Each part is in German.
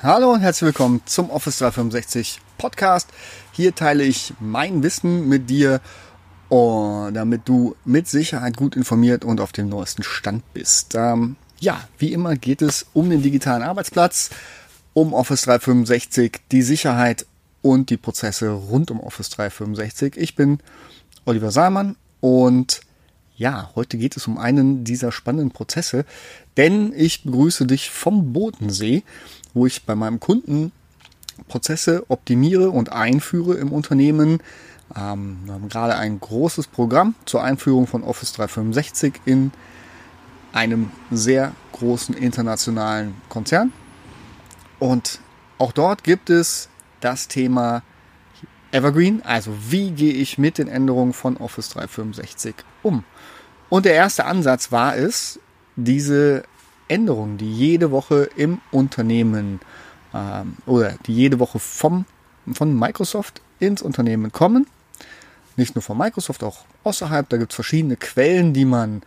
Hallo und herzlich willkommen zum Office 365 Podcast. Hier teile ich mein Wissen mit dir, und damit du mit Sicherheit gut informiert und auf dem neuesten Stand bist. Ähm, ja, wie immer geht es um den digitalen Arbeitsplatz, um Office 365, die Sicherheit und die Prozesse rund um Office 365. Ich bin Oliver Salmann und ja, heute geht es um einen dieser spannenden Prozesse, denn ich begrüße dich vom Bodensee, wo ich bei meinem Kunden Prozesse optimiere und einführe im Unternehmen. Ähm, wir haben gerade ein großes Programm zur Einführung von Office 365 in einem sehr großen internationalen Konzern. Und auch dort gibt es das Thema Evergreen, also wie gehe ich mit den Änderungen von Office 365 um. Und der erste Ansatz war es, diese Änderungen, die jede Woche im Unternehmen ähm, oder die jede Woche vom, von Microsoft ins Unternehmen kommen, nicht nur von Microsoft, auch außerhalb, da gibt es verschiedene Quellen, die man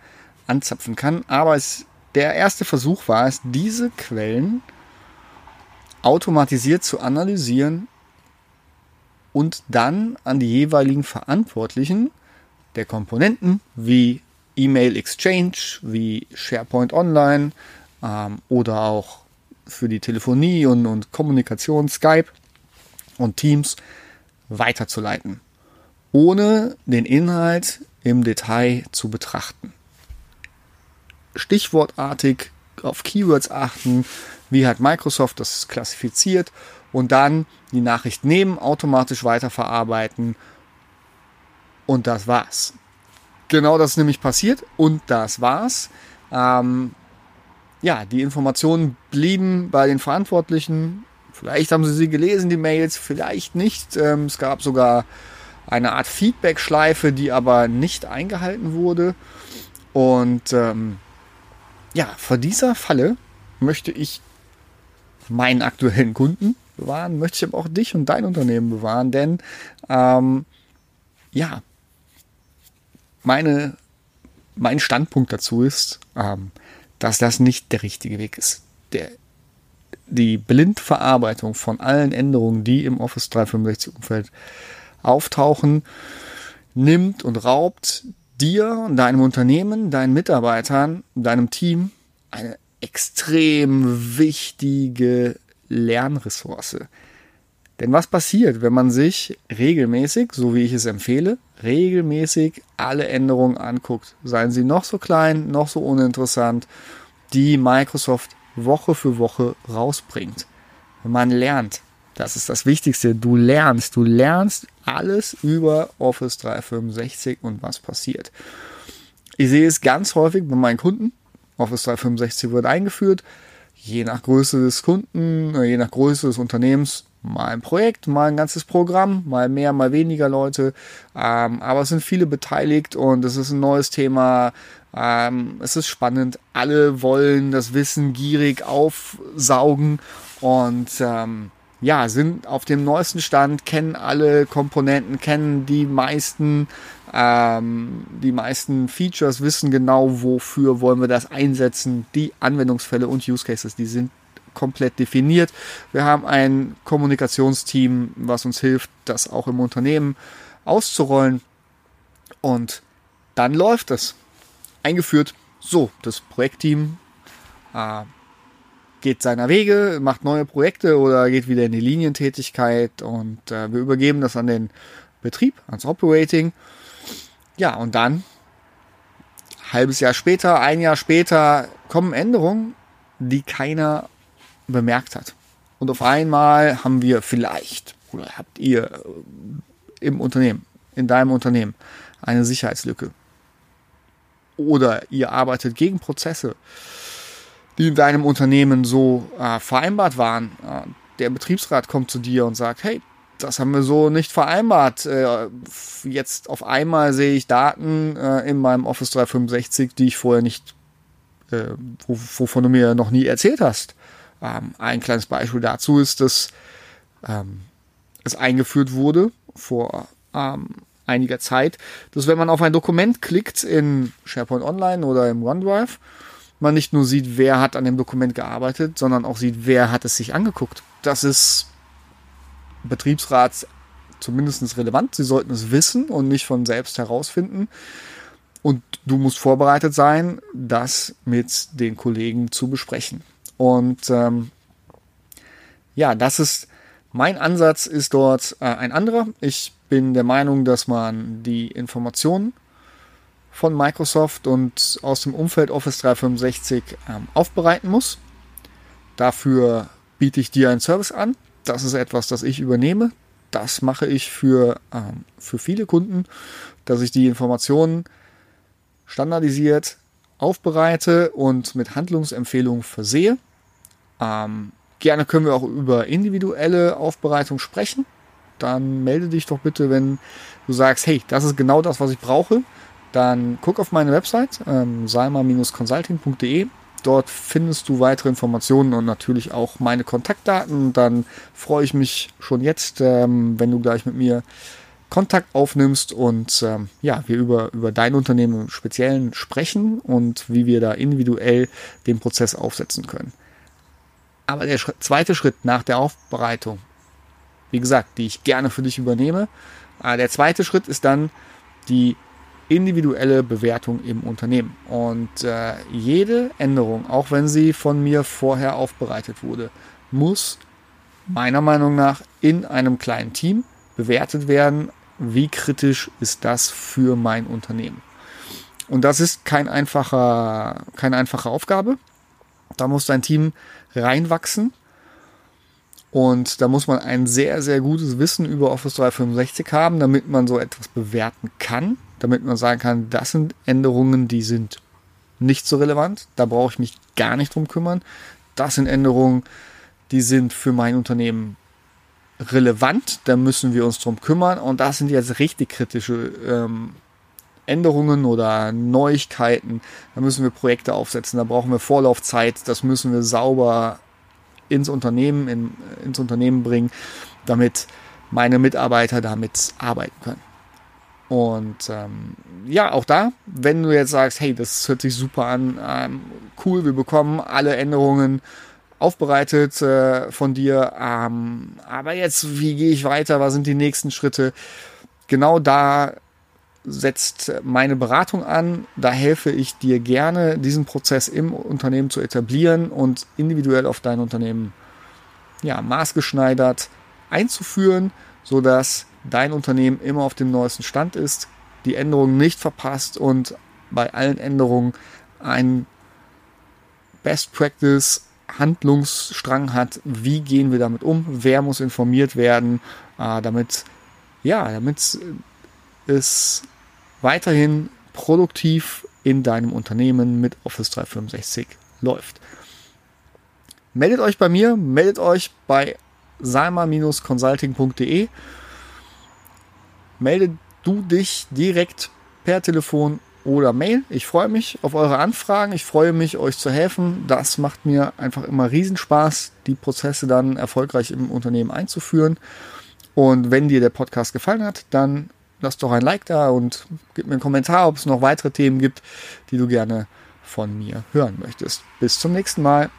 anzapfen kann, aber es, der erste Versuch war es, diese Quellen automatisiert zu analysieren und dann an die jeweiligen Verantwortlichen der Komponenten wie E-Mail Exchange wie SharePoint Online ähm, oder auch für die Telefonie und, und Kommunikation Skype und Teams weiterzuleiten, ohne den Inhalt im Detail zu betrachten. Stichwortartig auf Keywords achten, wie hat Microsoft das klassifiziert und dann die Nachricht nehmen, automatisch weiterverarbeiten und das war's. Genau das ist nämlich passiert und das war's. Ähm, ja, die Informationen blieben bei den Verantwortlichen. Vielleicht haben sie sie gelesen, die Mails, vielleicht nicht. Ähm, es gab sogar eine Art Feedback-Schleife, die aber nicht eingehalten wurde. Und ähm, ja, vor dieser Falle möchte ich meinen aktuellen Kunden bewahren, möchte ich aber auch dich und dein Unternehmen bewahren, denn ähm, ja, meine, mein Standpunkt dazu ist, ähm, dass das nicht der richtige Weg ist. Der, die Blindverarbeitung von allen Änderungen, die im Office 365 Umfeld auftauchen, nimmt und raubt dir und deinem Unternehmen, deinen Mitarbeitern, deinem Team eine extrem wichtige Lernressource. Denn was passiert, wenn man sich regelmäßig, so wie ich es empfehle, regelmäßig alle Änderungen anguckt, seien sie noch so klein, noch so uninteressant, die Microsoft Woche für Woche rausbringt. Man lernt, das ist das Wichtigste, du lernst, du lernst alles über Office 365 und was passiert. Ich sehe es ganz häufig bei meinen Kunden. Office 365 wird eingeführt. Je nach Größe des Kunden, je nach Größe des Unternehmens mal ein Projekt, mal ein ganzes Programm, mal mehr, mal weniger Leute. Ähm, aber es sind viele beteiligt und es ist ein neues Thema. Ähm, es ist spannend. Alle wollen das Wissen gierig aufsaugen und ähm, ja, sind auf dem neuesten Stand, kennen alle Komponenten, kennen die meisten, ähm, die meisten Features, wissen genau, wofür wollen wir das einsetzen. Die Anwendungsfälle und Use Cases, die sind komplett definiert. Wir haben ein Kommunikationsteam, was uns hilft, das auch im Unternehmen auszurollen. Und dann läuft es. Eingeführt. So, das Projektteam äh, geht seiner Wege, macht neue Projekte oder geht wieder in die Linientätigkeit und äh, wir übergeben das an den Betrieb, ans Operating. Ja, und dann, halbes Jahr später, ein Jahr später, kommen Änderungen, die keiner bemerkt hat. Und auf einmal haben wir vielleicht oder habt ihr äh, im Unternehmen, in deinem Unternehmen eine Sicherheitslücke. Oder ihr arbeitet gegen Prozesse, die in deinem Unternehmen so äh, vereinbart waren. Äh, der Betriebsrat kommt zu dir und sagt, hey, das haben wir so nicht vereinbart. Äh, jetzt auf einmal sehe ich Daten äh, in meinem Office 365, die ich vorher nicht, äh, wovon du mir noch nie erzählt hast. Ähm, ein kleines Beispiel dazu ist, dass ähm, es eingeführt wurde vor ähm, einiger Zeit, dass wenn man auf ein Dokument klickt in SharePoint Online oder im OneDrive, man nicht nur sieht, wer hat an dem Dokument gearbeitet, sondern auch sieht, wer hat es sich angeguckt. Das ist Betriebsrats zumindest relevant. Sie sollten es wissen und nicht von selbst herausfinden. Und du musst vorbereitet sein, das mit den Kollegen zu besprechen. Und ähm, ja, das ist mein Ansatz ist dort äh, ein anderer. Ich bin der Meinung, dass man die Informationen von Microsoft und aus dem Umfeld Office 365 ähm, aufbereiten muss. Dafür biete ich dir einen Service an. Das ist etwas, das ich übernehme. Das mache ich für, ähm, für viele Kunden, dass ich die Informationen standardisiert aufbereite und mit Handlungsempfehlungen versehe. Ähm, gerne können wir auch über individuelle Aufbereitung sprechen. Dann melde dich doch bitte, wenn du sagst, hey, das ist genau das, was ich brauche. Dann guck auf meine Website, ähm, salma-consulting.de. Dort findest du weitere Informationen und natürlich auch meine Kontaktdaten. Dann freue ich mich schon jetzt, ähm, wenn du gleich mit mir Kontakt aufnimmst und ähm, ja, wir über, über dein Unternehmen im Speziellen sprechen und wie wir da individuell den Prozess aufsetzen können. Aber der Schritt, zweite Schritt nach der Aufbereitung, wie gesagt, die ich gerne für dich übernehme, äh, der zweite Schritt ist dann die individuelle Bewertung im Unternehmen. Und äh, jede Änderung, auch wenn sie von mir vorher aufbereitet wurde, muss meiner Meinung nach in einem kleinen Team bewertet werden wie kritisch ist das für mein Unternehmen. Und das ist kein einfacher, keine einfache Aufgabe. Da muss dein Team reinwachsen. Und da muss man ein sehr, sehr gutes Wissen über Office 365 haben, damit man so etwas bewerten kann. Damit man sagen kann, das sind Änderungen, die sind nicht so relevant. Da brauche ich mich gar nicht drum kümmern. Das sind Änderungen, die sind für mein Unternehmen relevant, da müssen wir uns drum kümmern und das sind jetzt richtig kritische ähm, Änderungen oder Neuigkeiten. Da müssen wir Projekte aufsetzen, da brauchen wir Vorlaufzeit, das müssen wir sauber ins Unternehmen, in, ins Unternehmen bringen, damit meine Mitarbeiter damit arbeiten können. Und ähm, ja, auch da, wenn du jetzt sagst, hey, das hört sich super an, ähm, cool, wir bekommen alle Änderungen aufbereitet äh, von dir. Ähm, aber jetzt, wie gehe ich weiter? Was sind die nächsten Schritte? Genau da setzt meine Beratung an. Da helfe ich dir gerne, diesen Prozess im Unternehmen zu etablieren und individuell auf dein Unternehmen ja, maßgeschneidert einzuführen, sodass dein Unternehmen immer auf dem neuesten Stand ist, die Änderungen nicht verpasst und bei allen Änderungen ein Best Practice Handlungsstrang hat, wie gehen wir damit um, wer muss informiert werden, äh, damit ja, damit es weiterhin produktiv in deinem Unternehmen mit Office 365 läuft. Meldet euch bei mir, meldet euch bei salma-consulting.de. Meldet du dich direkt per Telefon oder Mail. Ich freue mich auf eure Anfragen. Ich freue mich, euch zu helfen. Das macht mir einfach immer Riesenspaß, die Prozesse dann erfolgreich im Unternehmen einzuführen. Und wenn dir der Podcast gefallen hat, dann lass doch ein Like da und gib mir einen Kommentar, ob es noch weitere Themen gibt, die du gerne von mir hören möchtest. Bis zum nächsten Mal.